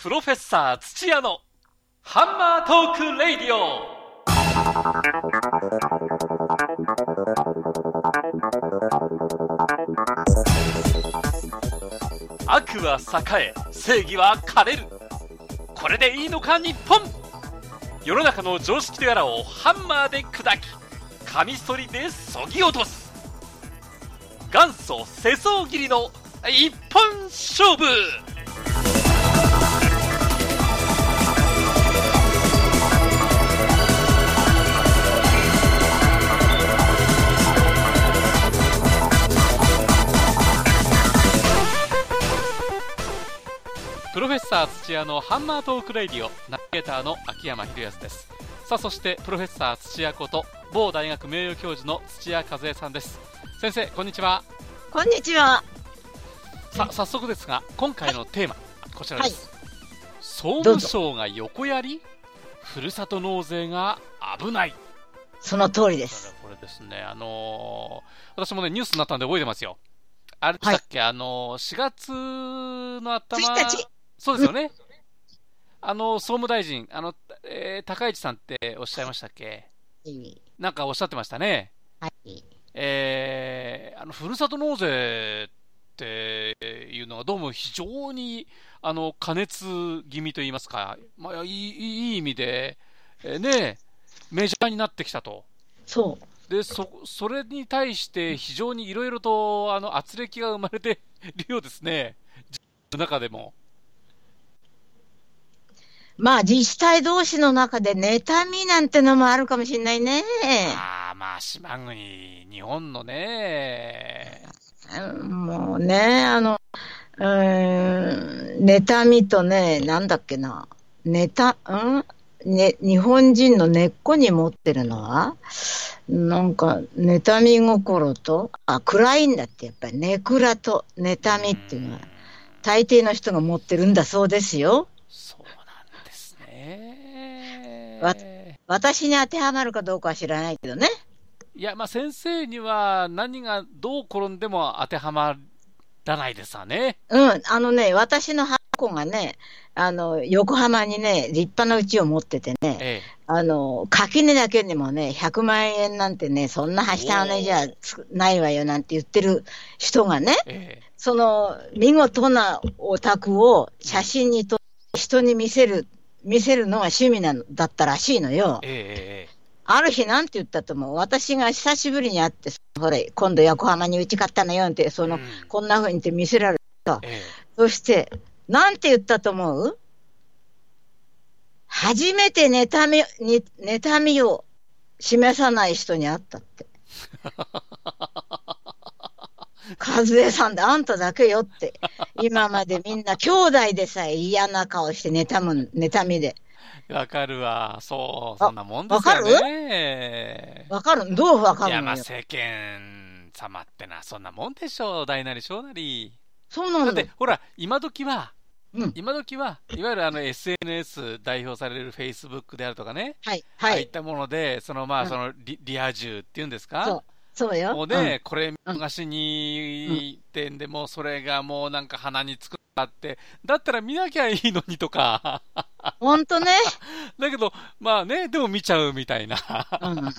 プロフェッサー土屋のハンマートークレイディオ。悪は栄え正義は枯れる。これでいいのか日本。世の中の常識とやらをハンマーで砕きカミソリでそぎ落とす。元祖世相切りの一本勝負。ロフェッサー土屋のハンマートークレイディオナビゲーターの秋山博康です。さあそしてプロフェッサー土屋こと某大学名誉教授の土屋和恵さんです。先生こんにちは。こんにちは。さあ早速ですが今回のテーマ、こちらです、総どうぞ務省が横やりふるさと納税が危ない。その通りです。これですね。あのー私もねニュースになったんで覚えてますよ。あれでしたっけ、あのー4月の頭1日そうですよね、あの総務大臣あの、えー高市さんっておっしゃいましたっけ？なんかおっしゃってましたねはい。えーあのふるさと納税っていうのは、どうも非常にあの加熱気味といいますか、まあ、いいいい意味で、えーね、メジャーになってきたと。そう。でそそれに対して非常にいろいろとあの圧力が生まれているようですね、中でも。まあ自治体同士の中で妬みなんてのもあるかもしれないね。ああ、まあ、島国、日本のね、うんもうね、あの、うーん、妬みとね、なんだっけな。ネタ、ん？ね、日本人の根っこに持ってるのは、なんか、妬み心と、あ、暗いんだって、やっぱり、ネクラと妬みっていうのは、大抵の人が持ってるんだそうですよ。そうなんですね。わ私に当てはまるかどうかは知らないけどね。いや、まあ、先生には何がどう転んでも当てはまらないですわね。うん、あのね、私の子がね、あの、横浜にね、立派な家を持っててね、えあの、垣根だけにもね、100万円なんてね、そんなはした金じゃつないわよなんて言ってる人がね、え、えその見事なお宅を写真に撮って人に見せる、見せるのが趣味なのだったらしいのよえ、。ええ、ある日なんて言ったと思う私が久しぶりに会って、ほれ、今度横浜に家買ったのよって、その、うんこんな風にって見せられた。ええ。そして、なんて言ったと思う？初めて妬み、に妬みを示さない人に会ったって。和江さんであんただけよって。今までみんな兄弟でさえ嫌な顔して妬む、妬みで。わかるわ。そう、あそんなもんですよね。わかる？どうわかいや、まあ。世間様ってな、そんなもんでしょう。大なり小なり。そうなんだだって、。ほら、今時は、うん。今時は、いわゆるあの SNS 代表される Facebook であるとかね、はい。はい。ああいったもので、そのまあ、うんそのリリア充っていうんですか、そう。そうよ。もうね、これ見逃しにってんで、もうそれがもうなんか鼻につくあって、だったら見なきゃいいのにとか、ほんとね。だけど、まあね、でも見ちゃうみたいな、うん。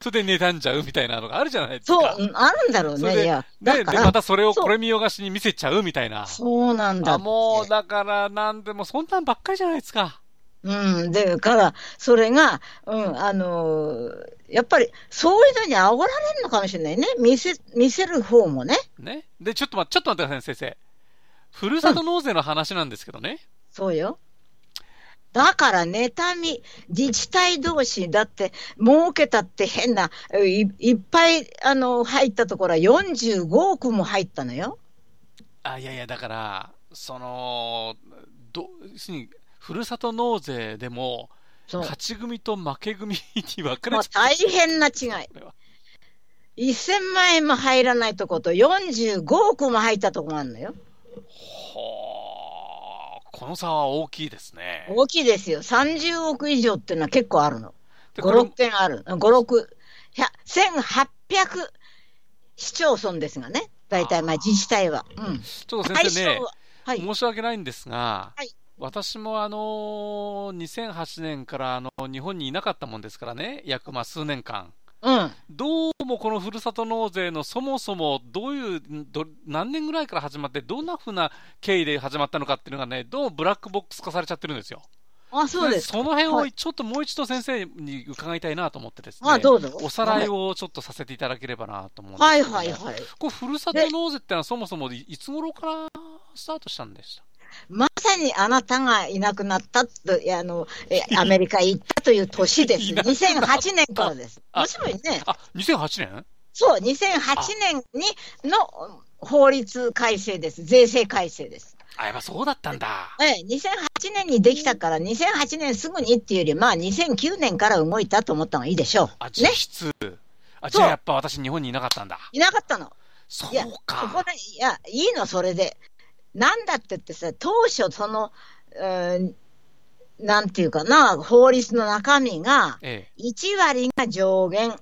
それで妬んじゃうみたいなのがあるじゃないですそうか。、うんあるんだろうね。いや、ね、で、だから、またそれをそうこれ見よがしに見せちゃうみたいな。そうなんだ。もう、だから、なんでも、そんなんばっかりじゃないですか。うん、で、から、それが、うん、あのーやっぱり、そういうのに煽られるのかもしれないね。見せ、見せる方もね。ね。で、ちょっと待って、ちょっと待ってください、先生。ふるさと納税の話なんですけどね。そうよ。だから、妬み、自治体同士、だって、儲けたって変な、いいっぱい、あの、入ったところは45億も入ったのよ。あ、いやいや、だから、その、ど、ふるさと納税でも。勝ち組と負け組に分かれちゃう。大変な違い。これは1000万円も入らないとこと、45億も入ったとこがあるのよ。はあ、この差は大きいですね。大きいですよ。30億以上っていうのは結構あるの。5、でこれ6件ある。5、6、1800市町村ですがね。大体、まあ自治体は。うん。ちょっと先生ね、ははい。申し訳ないんですが、はい私もあのー2008年からあの日本にいなかったもんですからね、約まあ数年間。うん。どうもこのふるさと納税のそもそもどういう、ど何年ぐらいから始まって、どんなふうな経緯で始まったのかっていうのがね、どうもブラックボックス化されちゃってるんですよ。あ、そうですか。その辺をはいちょっともう一度先生に伺いたいなと思ってですね。あ、どうぞ。おさらいをちょっとさせていただければなと思うんですけどはいはいはい。これ、ふるさと納税ってのはそもそもいいつ頃からスタートしたんでした？まさにあなたがいなくなったと、あの、えアメリカへ行ったという年です。いなくなった2008年からです。あ面白いね。あ、2008年？そう、2008年にの法律改正です。税制改正です。あ、やっぱそうだったんだ。ええ、2008年にできたから、2008年すぐにっていうより、まあ2009年から動いたと思った方がいいでしょあ、う。実ね。質。あ、じゃあやっぱ私日本にいなかったんだ。いなかったの。そういや、ここか。で、いや、いいの、それで。なんだって言ってさ、当初、その、うんなんていうかな、法律の中身が、え1割が上限。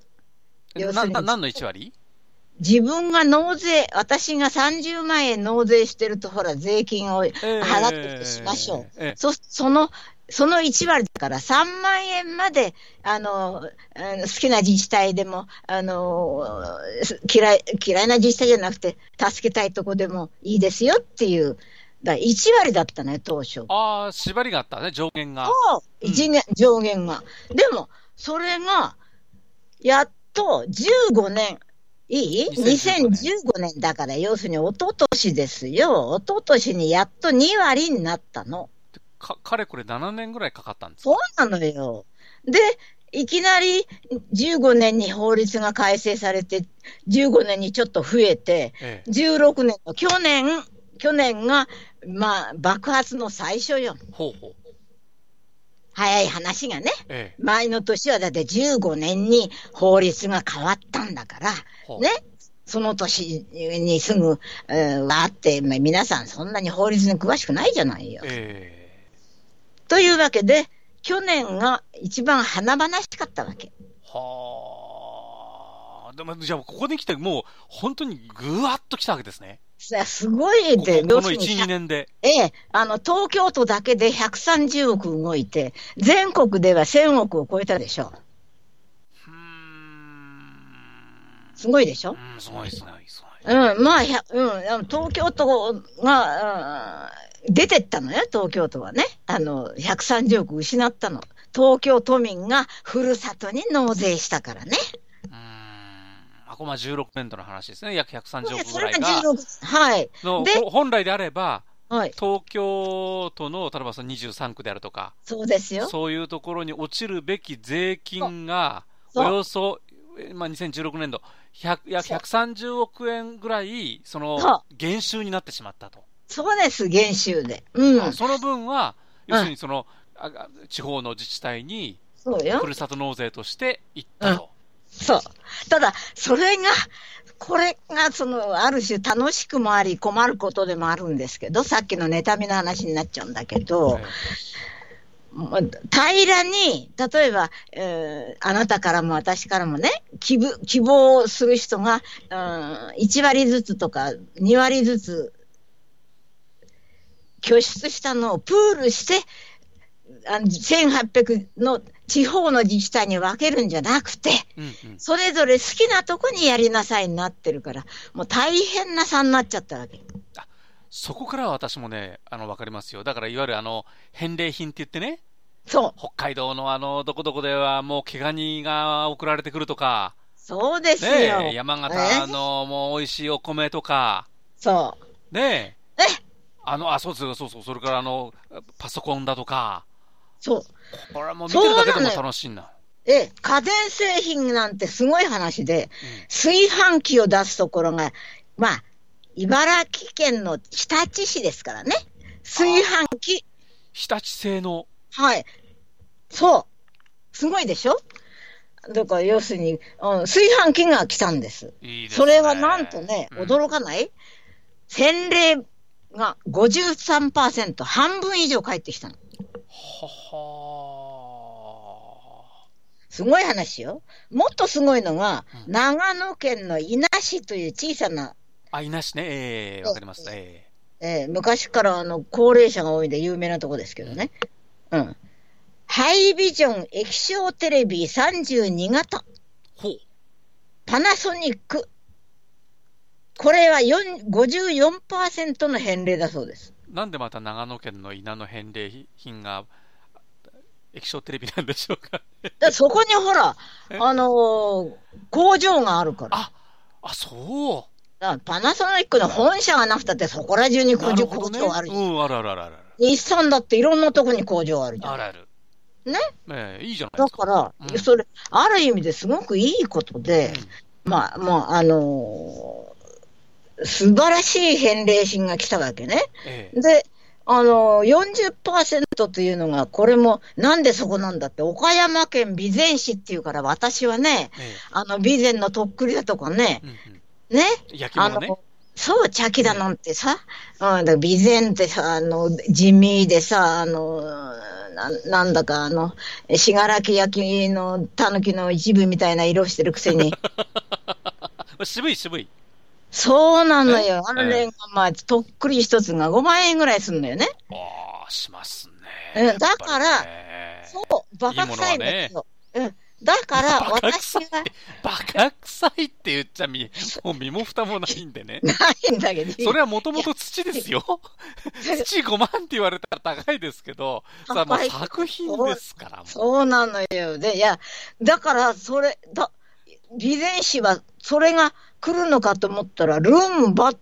え。要するになな何の1割？自分が納税、私が30万円納税してると、ほら、税金をええ払ってしましょう。ええそその、その1割だから3万円まで、あの、好きな自治体でも、あの、嫌い、嫌いな自治体じゃなくて、助けたいとこでもいいですよっていう、だから1割だったね、当初。ああ、縛りがあったね、上限が。そううん上限が。でも、それが、やっと15年、いい？2015 ?2015 年だから、要するに一昨年ですよ。一昨年にやっと2割になったの。か、かれこれ7年ぐらいかかったんですそうかなのよ。で、いきなり15年に法律が改正されて、15年にちょっと増えて、ええ。16年の去年、去年が、まあ、爆発の最初よ。ほうほう。早い話がね。ええ。前の年はだって15年に法律が変わったんだから、ね。その年にすぐ、えーわーって、まあ皆さんそんなに法律に詳しくないじゃないよ。えというわけで、去年が一番華々しかったわけ。え。はあ。でも、じゃあ、ここに来て、もう、本当にぐわっと来たわけですね。さすごいここで、この要するに1、2年で。ええ、あの、東京都だけで130億動いて、全国では1000億を超えたでしょ。う。すごいでしょ？うん、すごいですね。すごい。うん、まあ、うん、東京都が、うん出てったのよ、東京都はね。あの、130億失ったの。東京都民がふるさとに納税したからね。うーん。あ、これまあ16年度の話ですね。約130億ぐらいが。16、はい。のでほ本来であれば、はい。東京都の、例えばその23区であるとか、そうですよ。そういうところに落ちるべき税金が、およそ、えまあ、2016年度、100約そう130億円ぐらい、そその、減収になってしまったと。そうです、減収で。うんあ。その分は、要するにその、ああ地方の自治体に、そうよふ。るさと納税として行ったと。そう。ただ、それが、これが、その、ある種楽しくもあり困ることでもあるんですけど、さっきの妬みの話になっちゃうんだけど、平らに、例えば、えーあなたからも私からもね、希望希望する人が、うん、1割ずつとか2割ずつ拠出したのをプールして、あの1800の地方の自治体に分けるんじゃなくて、うんうんそれぞれ好きなとこにやりなさいになってるから、もう大変な差になっちゃったわけ。そこからは私もね、あの、わかりますよ。だから、いわゆるあの、返礼品って言ってね、そう、北海道のあの、どこどこではもう毛ガニが送られてくるとか、そうですよ。ねえ、山形えのもう美味しいお米とか、そう。ねえ、えあの、あ、そうそうそう、それからあの、パソコンだとか、そう。これはもう見てるだけでも楽しいな。え、家電製品なんてすごい話で、炊飯器を出すところが、まあ、茨城県の日立市ですからね。炊飯器。日立製の、はい。そう。すごいでしょ？だから要するに、うん、炊飯器が来たんです。いいですね。それはなんとね、うん驚かない？洗礼が53%、半分以上返ってきたの。ははすごい話よ。もっとすごいのが、うん長野県の伊那市という小さなあ、いなしね、ええわかります。ええー昔からあの高齢者が多いんで有名なとこですけどね。うん。ハイビジョン液晶テレビ32型、ほう。パナソニック。これは4 54%の返礼だそうです。なんでまた長野県の稲の返礼品が液晶テレビなんでしょうか。でそこにほら、え？あのー工場があるから。あ、あ、そだからパナソニックの本社がなくたってそこら中に工場。工場あるじゃんうん、あるあるあるある。日産だっていろんなとこに工場あるじゃん。あるある。ね？ええいいじゃないですか。だから、うんそれ、ある意味ですごくいいことで、うんまあ、まあ、あのー素晴らしい返礼品が来たわけね。ええで、あのー、40%というのが、これも、なんでそこなんだって、岡山県備前市っていうから、私はね、えあの、備前のとっくりだとかねえ、うんうんね、あ焼き物ね。の、そう、茶器だなんてさ、うん、だ備前ってさ、あの、地味でさ、あの、ななんだかあの、信楽焼きの狸の一部みたいな色してるくせに。渋 い渋い。そうなのえよ。あれがまあ、とっくり一つが5万円ぐらいすんのよね。ああ、しますうんね。だからそう、バカ臭いんだけいいど。うん。だから、私は、バカ臭いって言っちゃみ、もう身も蓋もないんでね。ないんだけど。それはもともと土ですよ。土5万って言われたら高いですけど、さあ作品ですから、もう。そうなのよ。で、いや、だから、それ、だ、備前市は、それが来るのかと思ったら、ルンバ、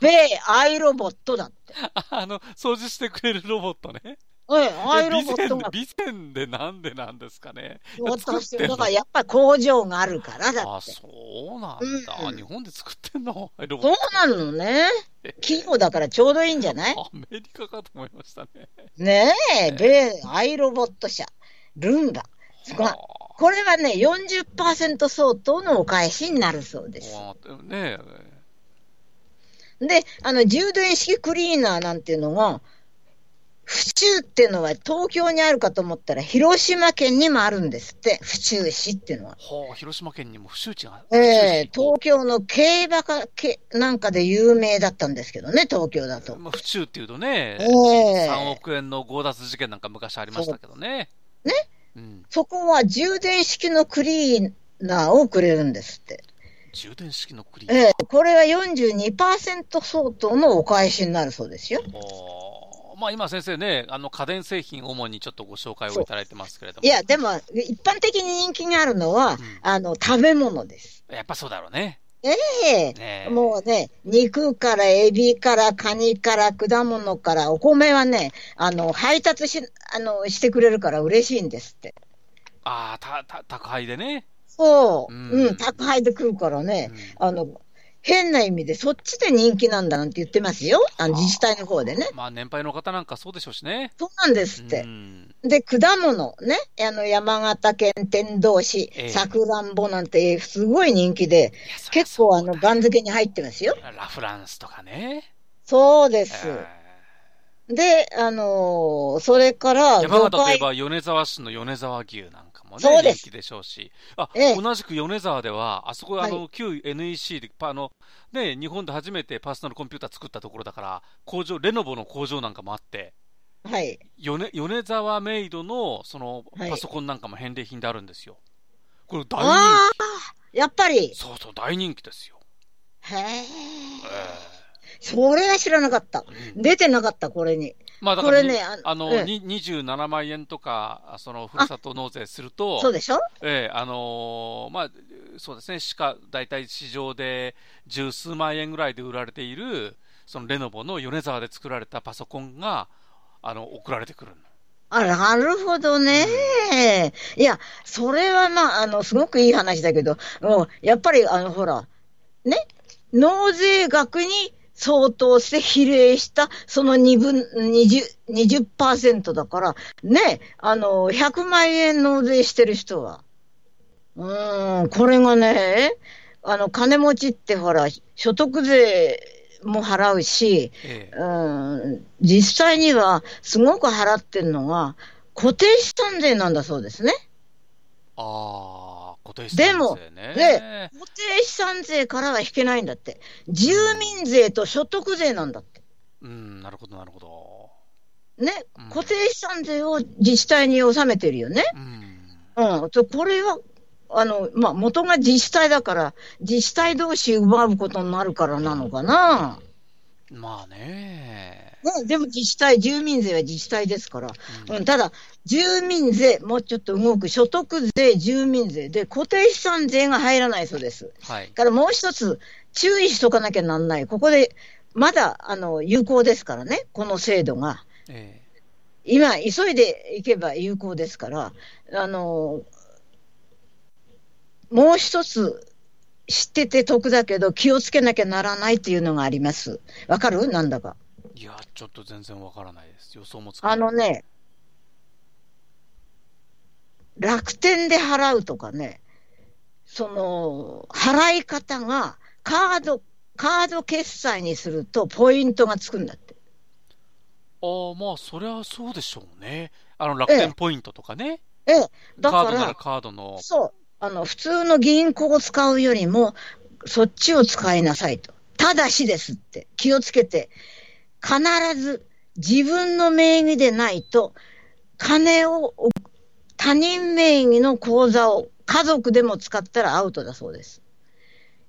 ベイ、アイロボットだって。あの、掃除してくれるロボットね。ええ、アイえロボットが、備前でなんでなんですかね。私作ってんのだからやっぱり工場があるからだあ、って。そうなんだ。うん日本で作ってんの？ロボそうット。なのね。企業だからちょうどいいんじゃない？アメリカかと思いましたね。ねえ、ベイ、アイロボット社、ルンバ。すごいはこれはね、40%相当のお返しになるそうです。あねで、あの、充電式クリーナーなんていうのが、府中っていうのは東京にあるかと思ったら、広島県にもあるんですって、府中市っていうのは。はあ、広島県にも府中地が。ええ府中市東京の競馬かけなんかで有名だったんですけどね、東京だと。まあ、府中っていうとね、ええ3億円の強奪事件なんか昔ありましたけどね。ねうん。そこは充電式のクリーナーをくれるんですって。充電式のクリーナー。ええこれは42%相当のお返しになるそうですよ。まあ今先生ね、あの家電製品主にちょっとご紹介をいただいてますけれども。いや、でも、一般的に人気があるのは、んあの、食べ物です。やっぱそうだろうね。ええ。ねえ。もうね、肉からエビからカニから果物からお米はね、あの、配達し、あの、してくれるから嬉しいんですって。ああ、た、た、宅配でね。そう、うん。うん、宅配で来るからね、うん。あの、変な意味でそっちで人気なんだなんて言ってますよ。あの、自治体の方でね。まあ年配の方なんかそうでしょうしね。そうなんですってう。んで、果物ね、あの、山形県天童市ええ、さくらんぼなんてすごい人気で、いやそりゃ結構あの、番付に入ってますよ。ラフランスとかね。そうです。えで、あのーそれから、ー山形といえば米沢市の米沢牛なんかもね、そうです人気でしょうし。あ、ええ同じく米沢では、あそこあの、は旧 NEC で、パあの、ね、日本で初めてパーソナルコンピューター作ったところだから、工場、レノボの工場なんかもあって、はい。米米沢メイドのそのはいパソコンなんかも返礼品であるんですよ。これ大人やっぱり気。。そうそう、大人気ですよ。へえ。えそれは知らなかった。出てなかった、これに。まあだからにこれねああの、ええに27万円とか、そのふるさと納税すると、そうでしょ？ええあのーまあ、そうですね、しか、大体市場で十数万円ぐらいで売られている、そのレノボの米沢で作られたパソコンが、あの、送られてくるの。あ、なるほどね。いや、それはまあ、あの、すごくいい話だけど、もうやっぱり、あの、ほら、ね、納税額に相当して比例した、その2分、20、20%だから、ね、あの、100万円納税してる人は。うーん、これがね、あの、金持ちってほら、所得税も払うし、ええうん、実際にはすごく払ってるのが、固定資産税なんだそうですね。ああ、でも産税ね。で固定資産税からは引けないんだって。住民税と所得税なんだって。うん、なるほど、なるほど。ねうん、固定資産税を自治体に納めてるよね。うん。うん。とこれは、あの、まあ、元が自治体だから、自治体同士奪うことになるからなのかな。まあね。ね、でも自治体、住民税は自治体ですから。うんうん、ただ、住民税、もうちょっと動く、所得税、住民税で、固定資産税が入らないそうです。はい。からもう一つ、注意しとかなきゃなんない。ここで、まだ、あの、有効ですからね、この制度が。え今、急いでいけば有効ですから、あの、もう一つ、知ってて得だけど、気をつけなきゃならないっていうのがあります。わかる？なんだか。えいや、ちょっと全然わからないです。予想もつかない。あのね、楽天で払うとかね、その、払い方が、カード、カード決済にするとポイントがつくんだって。ああ、まあ、そりゃそうでしょうね。あの、楽天ポイントとかね。ええ、だから、カードの。そう、あの、普通の銀行を使うよりも、そっちを使いなさいと。ただしですって、気をつけて、必ず自分の名義でないと、金を他人名義の口座を家族でも使ったらアウトだそうです。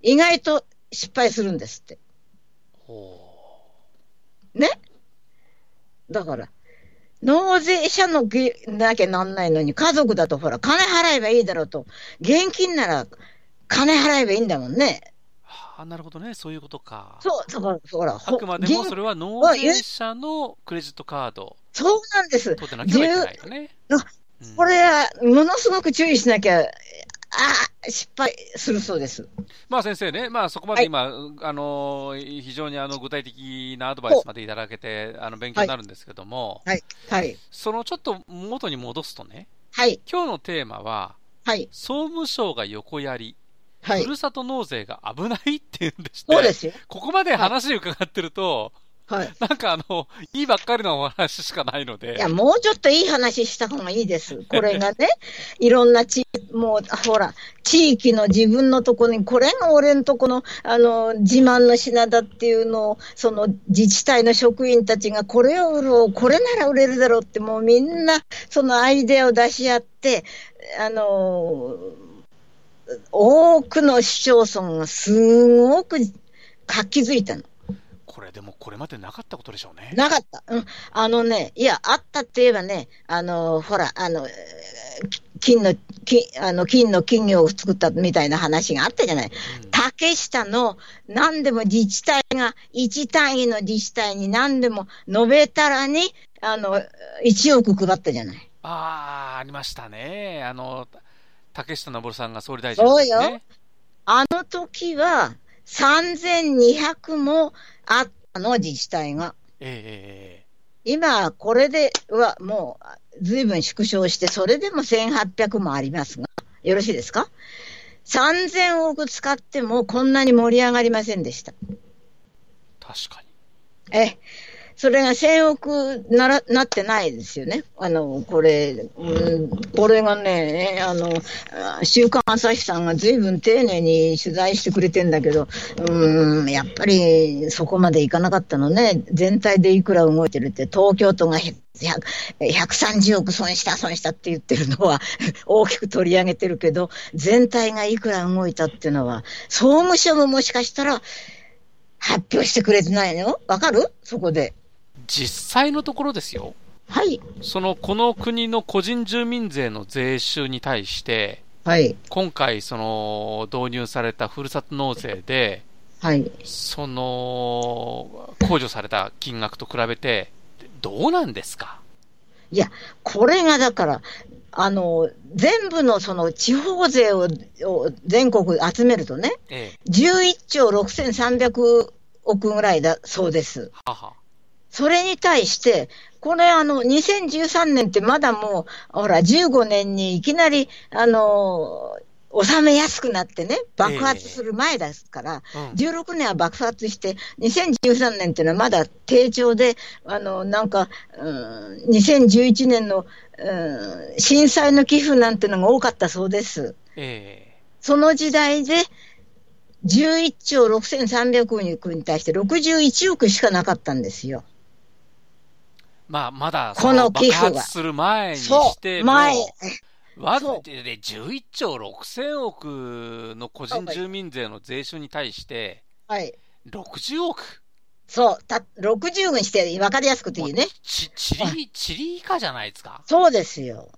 意外と失敗するんですって。ほね？だから、納税者のげなきゃなんないのに、家族だとほら、金払えばいいだろうと。現金なら金払えばいいんだもんね。あ、なるほどね。そういうことか。そう、だから、ほら、あくまでもそれは納税者のクレジットカードそうなんです。取ってなきゃいけないよね。あうんこれは、ものすごく注意しなきゃ、ああ、失敗するそうです。まあ先生ね、まあそこまで今、あの非常にあの具体的なアドバイスまでいただけて、あの勉強になるんですけども、はい、はい、そのちょっと元に戻すとね、はい、今日のテーマは、はい、総務省が横やり、はいふ。るさと納税が危ないって言うんでして、そうですよ。ここまで話伺ってると、はい。なんかあの、いいばっかりのお話しかないので、いや、もうちょっといい話した方がいいです。これがね、いろんな地、もう、あほら、地域の自分のとこに、これが俺のとこの、あの、自慢の品だっていうのを、その自治体の職員たちがこれを売ろう、これなら売れるだろうって、もうみんな、そのアイデアを出し合って、あの、多くの市町村がすごく活気づいたの。これでもこれまでなかったことでしょうね。なかった。うん。あのね、いや、あったって言えばね、あの、ほら、あの、えー金の、金、あの、金の金魚を作ったみたいな話があったじゃない。うん竹下の何でも自治体が、一単位の自治体に何でも述べたらに、あの、1億配ったじゃない。ああ、ありましたね。あの、竹下登さんが総理大臣ね。そうよあの時は、3200もあったの、自治体が。えええ今、これではもう、ずいぶん縮小して、それでも1800もありますが、よろしいですか ?3000 億使ってもこんなに盛り上がりませんでした。え確かに。え、それが1000億なら、なってないですよね。あの、これ、うん、これがね、あの、週刊朝日さんがずいぶん丁寧に取材してくれてんだけど、うん、やっぱりそこまでいかなかったのね。全体でいくら動いてるって、東京都が130億損した、損したって言ってるのは 大きく取り上げてるけど、全体がいくら動いたっていうのは、総務省ももしかしたら発表してくれてないの？わかる？そこで。実際のところですよ。はい。その、この国の個人住民税の税収に対して、はい。今回、その、導入されたふるさと納税で、はい。その、控除された金額と比べて、どうなんですか？いや、これがだから、あの、全部のその地方税をを全国集めるとね、ええ。11兆6300億ぐらいだそうです。はは。それに対して、これあの、2013年ってまだもう、ほら、15年にいきなり、あの、収めやすくなってね、爆発する前ですから、うん。16年は爆発して、2013年っていうのはまだ低調で、あの、なんか、うん、2011年の、うん、震災の寄付なんてのが多かったそうです。えその時代で、11兆6300億に対して61億しかなかったんですよ。えまあ、まだ、この寄付がする前にそして前、わずでで11兆6000億の個人住民税の税収に対して、はい。60億。そう、た、60にして分かりやすくていいね。ち、ちり、ちり以下じゃないですか。そうですよ。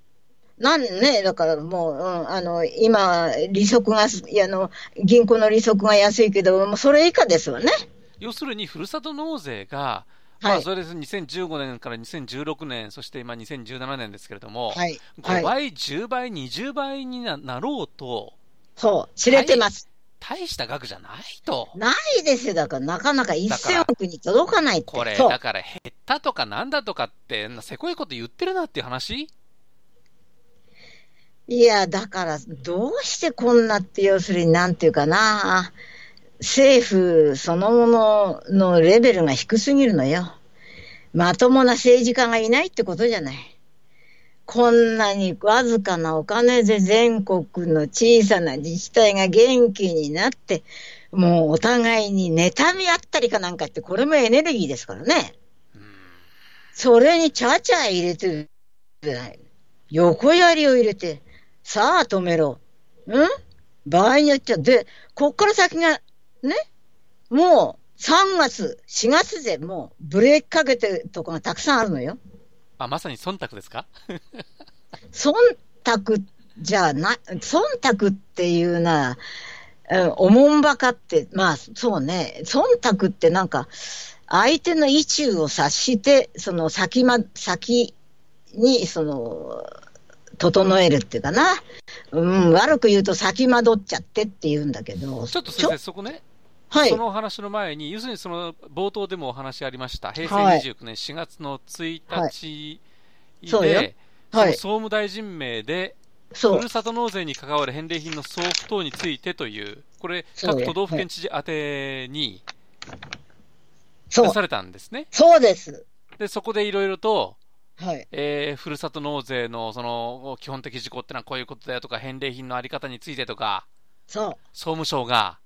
なんね、だからもう、うん、あの、今、利息が、いやあの、銀行の利息が安いけど、もうそれ以下ですわね。要するに、ふるさと納税が、まあ、はい。それです2015年から2016年、そして今2017年ですけれども、はい。5はい。倍、10倍、20倍にななろうと、そう、知れてます。大した額じゃないと。ないですよ。だから、なかなかだから1000億に届かないって。これ、だから減ったとかなんだとかって、せこいこと言ってるなっていう話？いや、だから、どうしてこんなって、要するに、なんていうかな、政府そのもののレベルが低すぎるのよ。まともな政治家がいないってことじゃない。こんなにわずかなお金で全国の小さな自治体が元気になって、もうお互いに妬み合ったりかなんかって、これもエネルギーですからね。それにちゃちゃ入れてるじゃない。横槍を入れて、さあ止めろ。ん？場合によっちゃ、で、こっから先が、ね、もう3月、4月でもうブレーキかけてるとこがたくさんあるのよ。あ、まさに忖度ですか？忖度じゃない、忖度っていうな、うんおもんばかって、まあそうね、忖度ってなんか、相手の意中を察して、その先ま、先に、その、整えるっていうかな。うん、悪く言うと先惑っちゃってって言うんだけど。ちょっと先生、そこね、はいそ。のお話の前に、要するにその冒頭でもお話ありました、平成はい29年4月の1日で、そうよはいその総務大臣名で、ふる。さと納税に関わる返礼品の送付等についてという、これ、各都道府県知事宛てに。出されたんですね。そうです。で、そこでいろいろと、はい。えーふるさと納税のその基本的事項ってのはこういうことだよとか、返礼品のあり方についてとか、そう。総務省が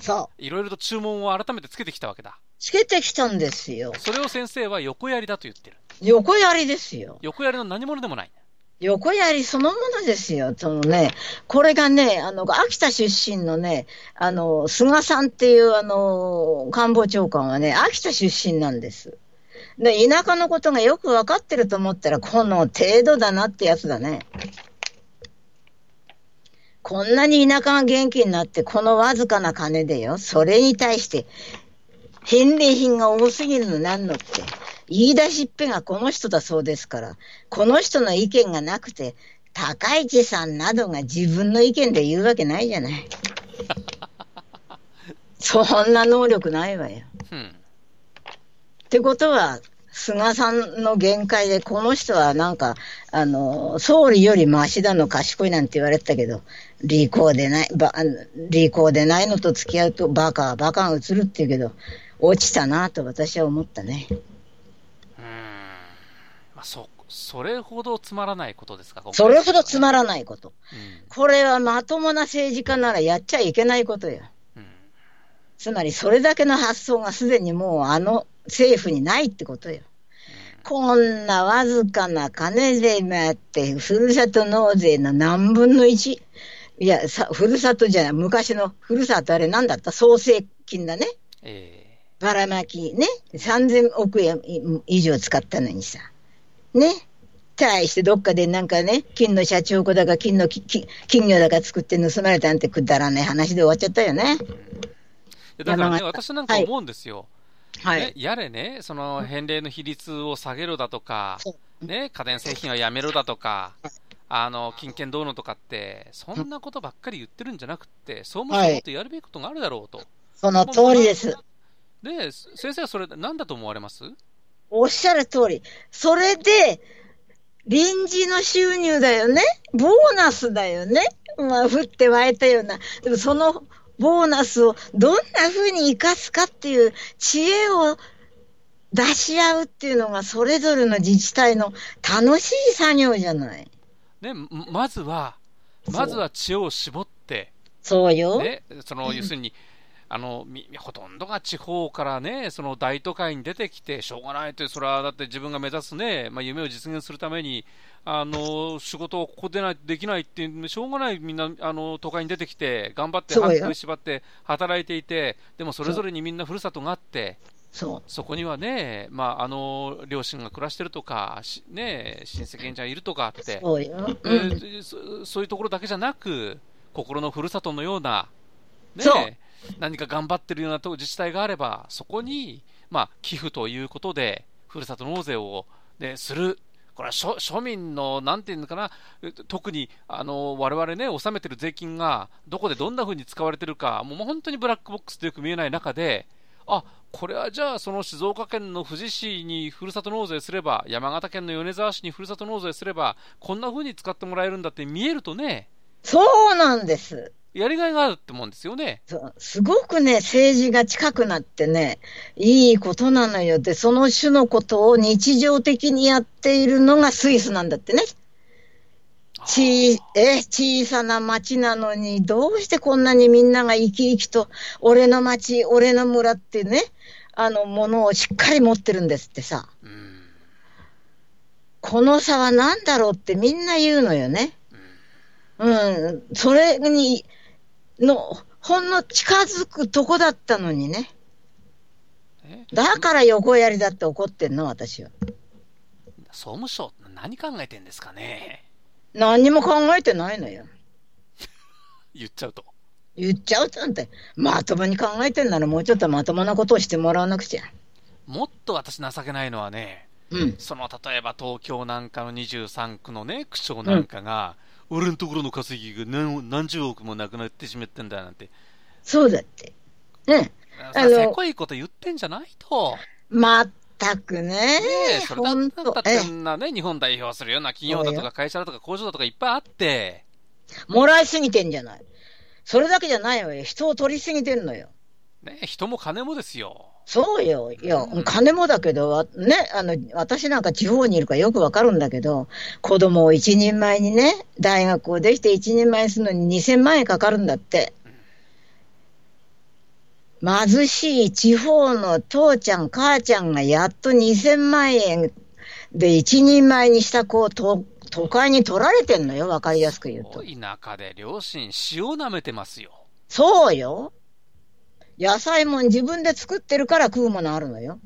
そう。いろいろと注文を改めてつけてきたわけだ。つけてきたんですよ。それを先生は横やりだと言ってる。横槍ですよ。横やりの何者でもない。横槍そのものですよ。そのね、これがね、あの、秋田出身のね、あの、菅さんっていうあの、官房長官はね、秋田出身なんです。で、田舎のことがよくわかってると思ったら、この程度だなってやつだね。こんなに田舎が元気になって、このわずかな金でよ、それに対して、返礼品が多すぎるのなんのって。言い出しっぺがこの人だそうですから、この人の意見がなくて、高市さんなどが自分の意見で言うわけないじゃない。そんな能力ないわよ。うん。ってことは、菅さんの限界で、この人はなんか、あの、総理よりマシだの賢いなんて言われてたけど、利口でない、ば、利口でないのと付き合うとバカはバカが映るって言うけど、落ちたなと私は思ったね。うーん。まあ、そ、それほどつまらないことですか、それほどつまらないこと。うん。これはまともな政治家ならやっちゃいけないことよ。うん。つまりそれだけの発想がすでにもうあの政府にないってことよ。こんなわずかな金でもって、ふるさと納税の何分の1。いや、さ、ふるさとじゃない、昔のふるさとあれなんだった？創生金だね。えばらまきね。3000億円以上使ったのにさ。ね。対してどっかでなんかね、金の社長子だか金のきき金魚だか作って盗まれたなんてくだらない話で終わっちゃったよね。えだからね、山私なんか思うんですよ。はね、。やれね、その返礼の比率を下げろだとかそ、ね、家電製品はやめろだとか、あの、金券どうのとかって、そんなことばっかり言ってるんじゃなくて、総務省もっとやるべきことがあるだろうと。その通りです。で、先生はそれ、何だと思われます？おっしゃる通り。それで、臨時の収入だよね？ボーナスだよね？まあ、降って湧いたような。でもそのボーナスをどんな風に生かすかっていう知恵を出し合うっていうのがそれぞれの自治体の楽しい作業じゃない。ね、ままずは、まずは知恵を絞って、そうよ。ね、その、要するに、あのほとんどが地方からね、その大都会に出てきて、しょうがないという、それはだって自分が目指すね、まあ、夢を実現するために、あの仕事をここでないできないっていう、しょうがない、みんなあの都会に出てきて、頑張って、歯食いしばって働いていて、でもそれぞれにみんなふるさとがあって、そそこにはね、まあ、あの両親が暮らしてるとか、ね、親戚縁者いるとかって、そうよ、うん、そそういうところだけじゃなく、心のふるさとのような、ね、何か頑張ってるような自治体があれば、そこに、まあ、寄付ということで、ふるさと納税を、ね、する。これは庶庶民の、なんていうのかな、特にあの我々ね、納めてる税金がどこでどんなふうに使われてるか、もう本当にブラックボックスでよく見えない中で、あこれはじゃあ、その静岡県の富士市にふるさと納税すれば、山形県の米沢市にふるさと納税すれば、こんなふうに使ってもらえるんだって見えるとね、そうなんです。やりがいがあるってもんですよね。そうすごくね、政治が近くなってね、いいことなのよ。で、その種のことを日常的にやっているのがスイスなんだってね。ちえ小さな町なのに、どうしてこんなにみんなが生き生きと、俺の町、俺の村ってね、あの、ものをしっかり持ってるんですってさ。この差は何だろうってみんな言うのよね。うん、それに、の、ほんの近づくとこだったのにね。だから横やりだって怒ってんの、私は。総務省、何考えてんですかね。何にも考えてないのよ。言っちゃうと。言っちゃうとなんて、まともに考えてんならもうちょっとまともなことをしてもらわなくちゃ。もっと私情けないのはね、うん、その例えば東京なんかの23区のね、区長なんかが、うん俺のところの稼ぎが何何十億もなくなってしまったんだなんて。そうだって。ね。あの、せこいこと言ってんじゃないと。まったくね。ねえ、それだったってんなね、日本代表するような企業だとか会社だとか工場だとかいっぱいあって。もらいすぎてんじゃない。それだけじゃないわよ。人を取りすぎてんのよ。ね人も金もですよ。そうよ。いや、金もだけど、ね、あの、私なんか地方にいるからよくわかるんだけど、子供を一人前にね、大学をできて一人前にするのに2000万円かかるんだって。貧しい地方の父ちゃん、母ちゃんがやっと2000万円で一人前にした子を都都会に取られてんのよ、わかりやすく言うと。田舎で両親、塩舐めてますよ。そうよ。野菜も自分で作ってるから食うものあるのよ。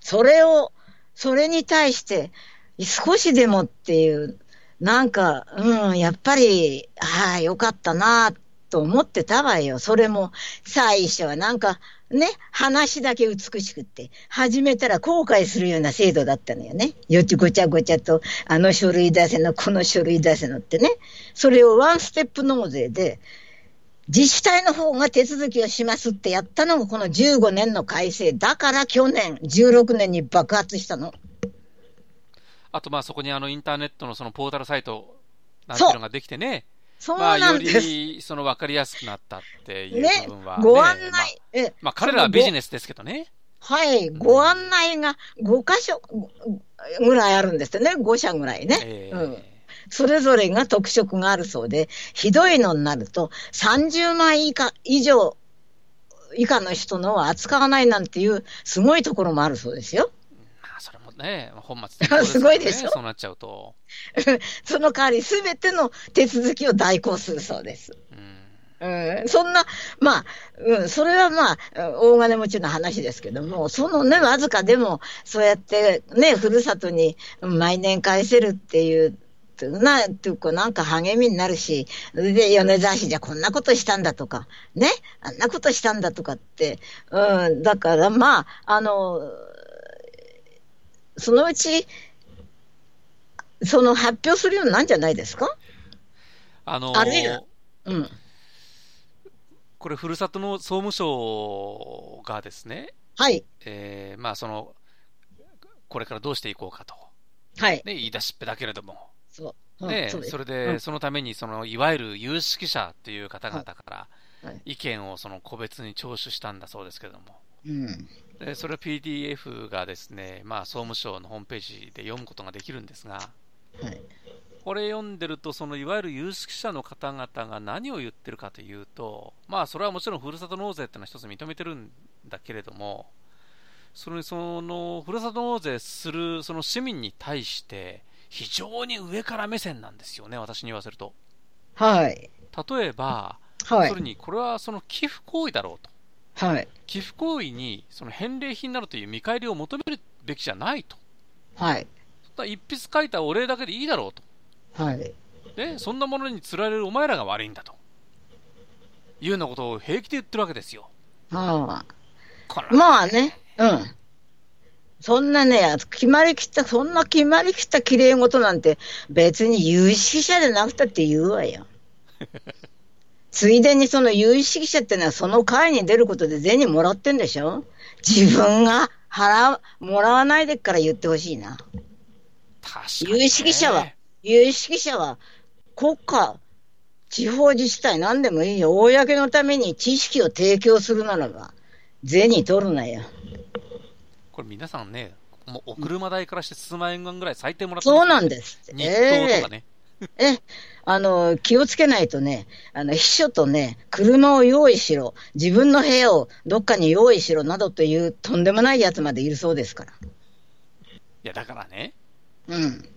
それを、それに対して、少しでもっていう、なんか、うん、やっぱり、ああ、よかったなと思ってたわよ。それも、最初はなんか、ね、話だけ美しくって、始めたら後悔するような制度だったのよね。よちごちゃごちゃと、あの書類出せの、この書類出せのってね。それをワンステップ納税で、自治体の方が手続きをしますってやったのがこの15年の改正。だから去年、16年に爆発したの。あとまあそこにあのインターネットのそのポータルサイトなんていうのができてね。そうなんです。まあ、よりその分かりやすくなったっていう部分は、ね、ご案内、まあ、えまあ彼らはビジネスですけどね。はい、ご案内が5箇所ぐらいあるんですよね、5社ぐらいね。えー、うんそれぞれが特色があるそうで、ひどいのになると、30万以下以上以下の人のは扱わないなんていうすごいところもあるそうですよ。ね、本末転倒す、ね、すごいでしょ？そうなっちゃうと。その代わりすべての手続きを代行するそうです。うん、そんな、まあ、うん、それはまあ、大金持ちの話ですけども、そのね、わずかでも、そうやってね、ふるさとに毎年返せるっていうな、っていうか、なんか励みになるし、で、米沢市じゃこんなことしたんだとか、ね、あんなことしたんだとかって、うん、だからまあ、あの、そのうち、その発表するようになんじゃないですか？あのー、あるいは、うん。これ、ふるさとの総務省がですね、はい。えー、まあ、その、これからどうしていこうかと。はい。ね、言い出しっぺだけれども。そう。ね、それで、そのために、その、いわゆる有識者っていう方々から、意見をその個別に聴取したんだそうですけれども。うん。で、それは PDF がですね、まあ、総務省のホームページで読むことができるんですが、はい。これ読んでると、そのいわゆる有識者の方々が何を言ってるかというと、まあ、それはもちろんふるさと納税っていうのは一つ認めてるんだけれども、それそのふるさと納税するその市民に対して、非常に上から目線なんですよね、私に言わせると。はい。例えば、はい、それにこれはその寄付行為だろうと。はい。寄付行為にその返礼品などという見返りを求めるべきじゃないと。はい。一筆書いたお礼だけでいいだろうと。はい。ね、そんなものにつられるお前らが悪いんだと。いうようなことを平気で言ってるわけですよ。ああ。まあね、うん。そんなね、決まりきった、そんな決まりきった綺麗事なんて別に有識者でなくたって言うわよ。ついでにその有識者ってのはその会に出ることで銭もらってんでしょ？自分が払もらわないでから言ってほしいな。有識者は、有識者は国家、地方自治体何でもいいよ。公のために知識を提供するならば、銭取るなよ。これ皆さんね、もうお車代からして数万円ぐらい最低もらってそうなんです。日当とかね。えー、え、あの、気をつけないとね、あの、秘書とね、車を用意しろ、自分の部屋をどっかに用意しろなどというとんでもないやつまでいるそうですから。いや、だからね、うん。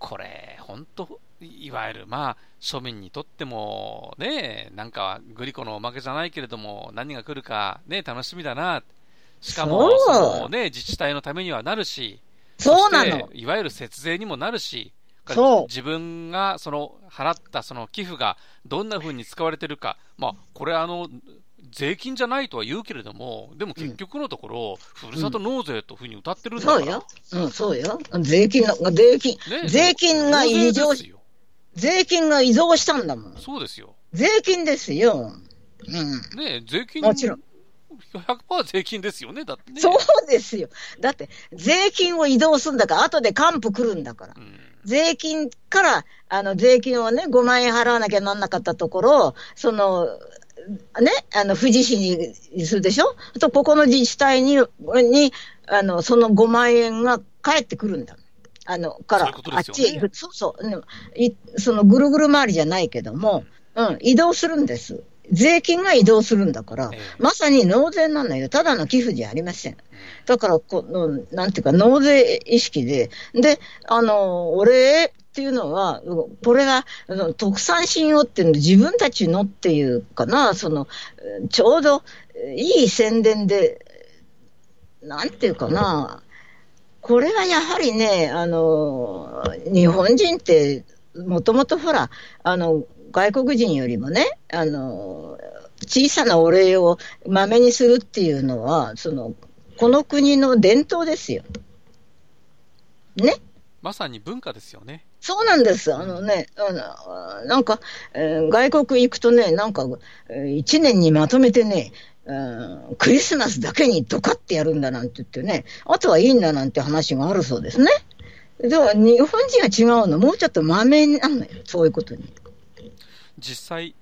これ、本当いわゆる、まあ、庶民にとっても、ね、なんか、グリコのおまけじゃないけれども、何が来るか、ね、楽しみだな。しかも、ね、自治体のためにはなるし、そうなの。いわゆる節税にもなるし、そう自分がその払ったその寄付がどんなふうに使われてるか、まあ、これあの、税金じゃないとは言うけれども、でも結局のところ、ふるさと納税というふうに歌ってるんだから、そうよ、うん、そうよ、税金の、税金、ね、税金が異常し、税金が異常したんだもん。そうですよ。税金ですよ。うん。ね税金もちろん。100%税金ですよね、だってね。そうですよ。だって、税金を移動するんだから、後で還付来るんだから。うん税金から、あの、税金をね、5万円払わなきゃなんなかったところ、その、ね、あの、富士市にするでしょ？と、ここの自治体に、に、あの、その5万円が返ってくるんだ。あの、から、ね、あっちへ行く。そうそう。いそのぐるぐる回りじゃないけども、うん、移動するんです。税金が移動するんだから、ええ、まさに納税なのよ。ただの寄付じゃありません。だからこの、なんていうか、納税意識で、で、あの、お礼っていうのは、これが特産品用っていうの自分たちのっていうかな、その、ちょうどいい宣伝で、なんていうかな、これはやはりね、あの、日本人って、もともとほら、あの、外国人よりもね、あの、小さなお礼をまめにするっていうのは、その、この国の伝統ですよ。ね？まさに文化ですよね。そうなんです。あのね、なんか、えー、外国行くとね、なんか、一年にまとめてね、クリスマスだけにドカってやるんだなんて言ってね、あとはいいんだなんて話があるそうですね。でも日本人は違うの、もうちょっとまめになるのよ、そういうことに。実際、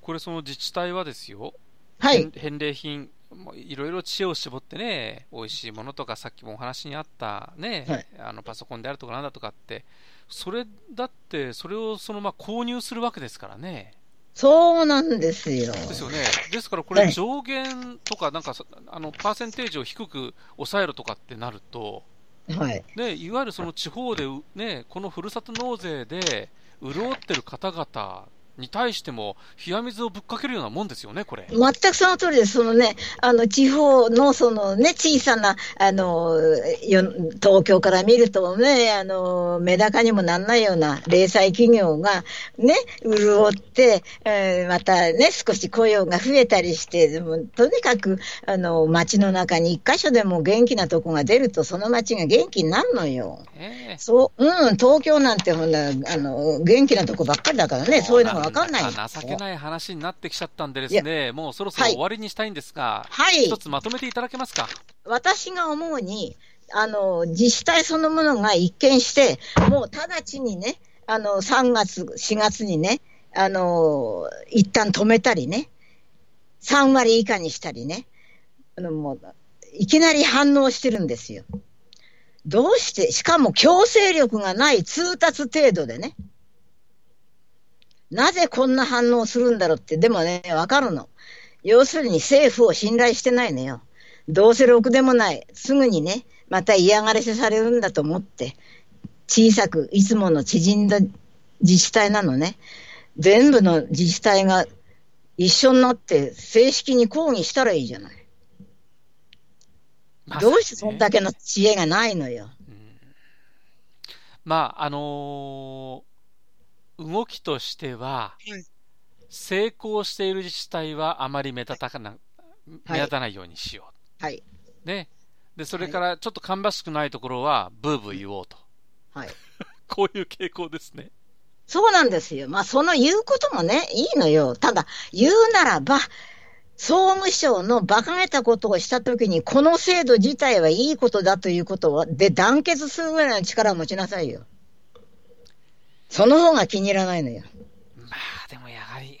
これその自治体はですよ、はい、返礼品、いろいろ知恵を絞ってね、美味しいものとか、さっきもお話にあったね、はい、あのパソコンであるとかなんだとかって、それだって、それをそのまあ購入するわけですからね。そうなんですよ。ですよね。ですからこれ上限とか、なんか、あの、パーセンテージを低く抑えるとかってなると、はい。ね、いわゆるその地方で、ね、このふるさと納税で潤ってる方々に対しても、冷や水をぶっかけるようなもんですよね、これ。全くその通りです。そのね、あの、地方のそのね、小さな、あの、東京から見るとね、あの、メダカにもなんないような零細企業がね、潤って、えー、またね、少し雇用が増えたりして、でもとにかく、あの、街の中に一箇所でも元気なとこが出ると、その街が元気になるのよ。えー、そう、うん、東京なんてほんだ、あの、元気なとこばっかりだからね、そういうのがわかんない。情けない話になってきちゃったんでですね、もうそろそろ終わりにしたいんですが、はい。一つまとめていただけますか？私が思うに、あの、自治体そのものが一見して、もう直ちにね、あの、3月、4月にね、あの、一旦止めたりね、3割以下にしたりね、あの、もう、いきなり反応してるんですよ。どうして、しかも強制力がない通達程度でね。なぜこんな反応するんだろうって、でもね、わかるの。要するに政府を信頼してないのよ。どうせろくでもない。すぐにね、また嫌がらせされるんだと思って、小さく、いつもの縮んだ自治体なのね。全部の自治体が一緒になって正式に抗議したらいいじゃない。どうしてそんだけの知恵がないのよ。うん、まあ、あのー、動きとしては、成功している自治体はあまり目立たな、目立たないようにしよう。はい。ね。で、それからちょっと芳しくないところは、ブーブー言おうと。はい。こういう傾向ですね。そうなんですよ。まあ、その言うこともね、いいのよ。ただ、言うならば、総務省の馬鹿げたことをしたときに、この制度自体はいいことだということで団結するぐらいの力を持ちなさいよ。その方が気に入らないのよ。まあ、でもやはり、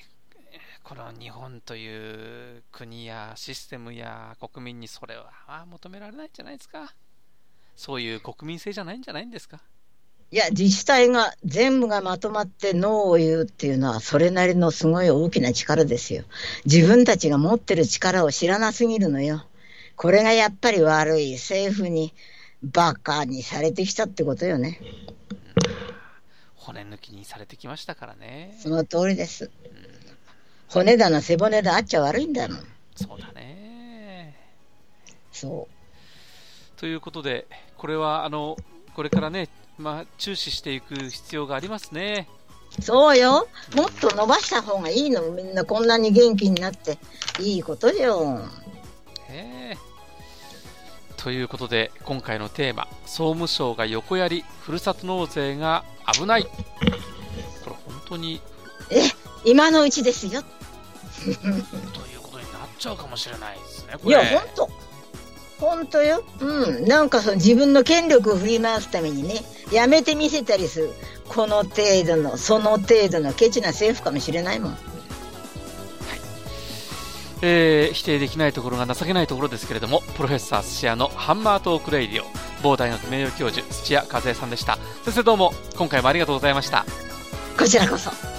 この日本という国やシステムや国民にそれは求められないんじゃないですか。そういう国民性じゃないんじゃないんですか。いや、自治体が全部がまとまってノーを言うっていうのは、それなりのすごい大きな力ですよ。自分たちが持ってる力を知らなすぎるのよ。これがやっぱり悪い政府にバカにされてきたってことよね。骨抜きにされてきましたからね。その通りです。骨だの背骨だあっちゃ悪いんだもん。そうだね。そう。ということで、これはあのこれからね、まあ、注視していく必要がありますね。そうよ。もっと伸ばした方がいいの。みんなこんなに元気になって。いいことよ。へえ。ということで、今回のテーマ、総務省が横やり、ふるさと納税が危ない。これ本当に。え、今のうちですよ。ということになっちゃうかもしれないですね、これ。いや、本当。本当よ。うん。なんかその自分の権力を振り回すためにね、やめてみせたりする。この程度の、その程度のケチな政府かもしれないもん。えー、否定できないところが情けないところですけれども、プロフェッサー土屋のハンマートークレイディオ、某大学名誉教授土屋和恵さんでした。先生どうも、今回もありがとうございました。こちらこそ。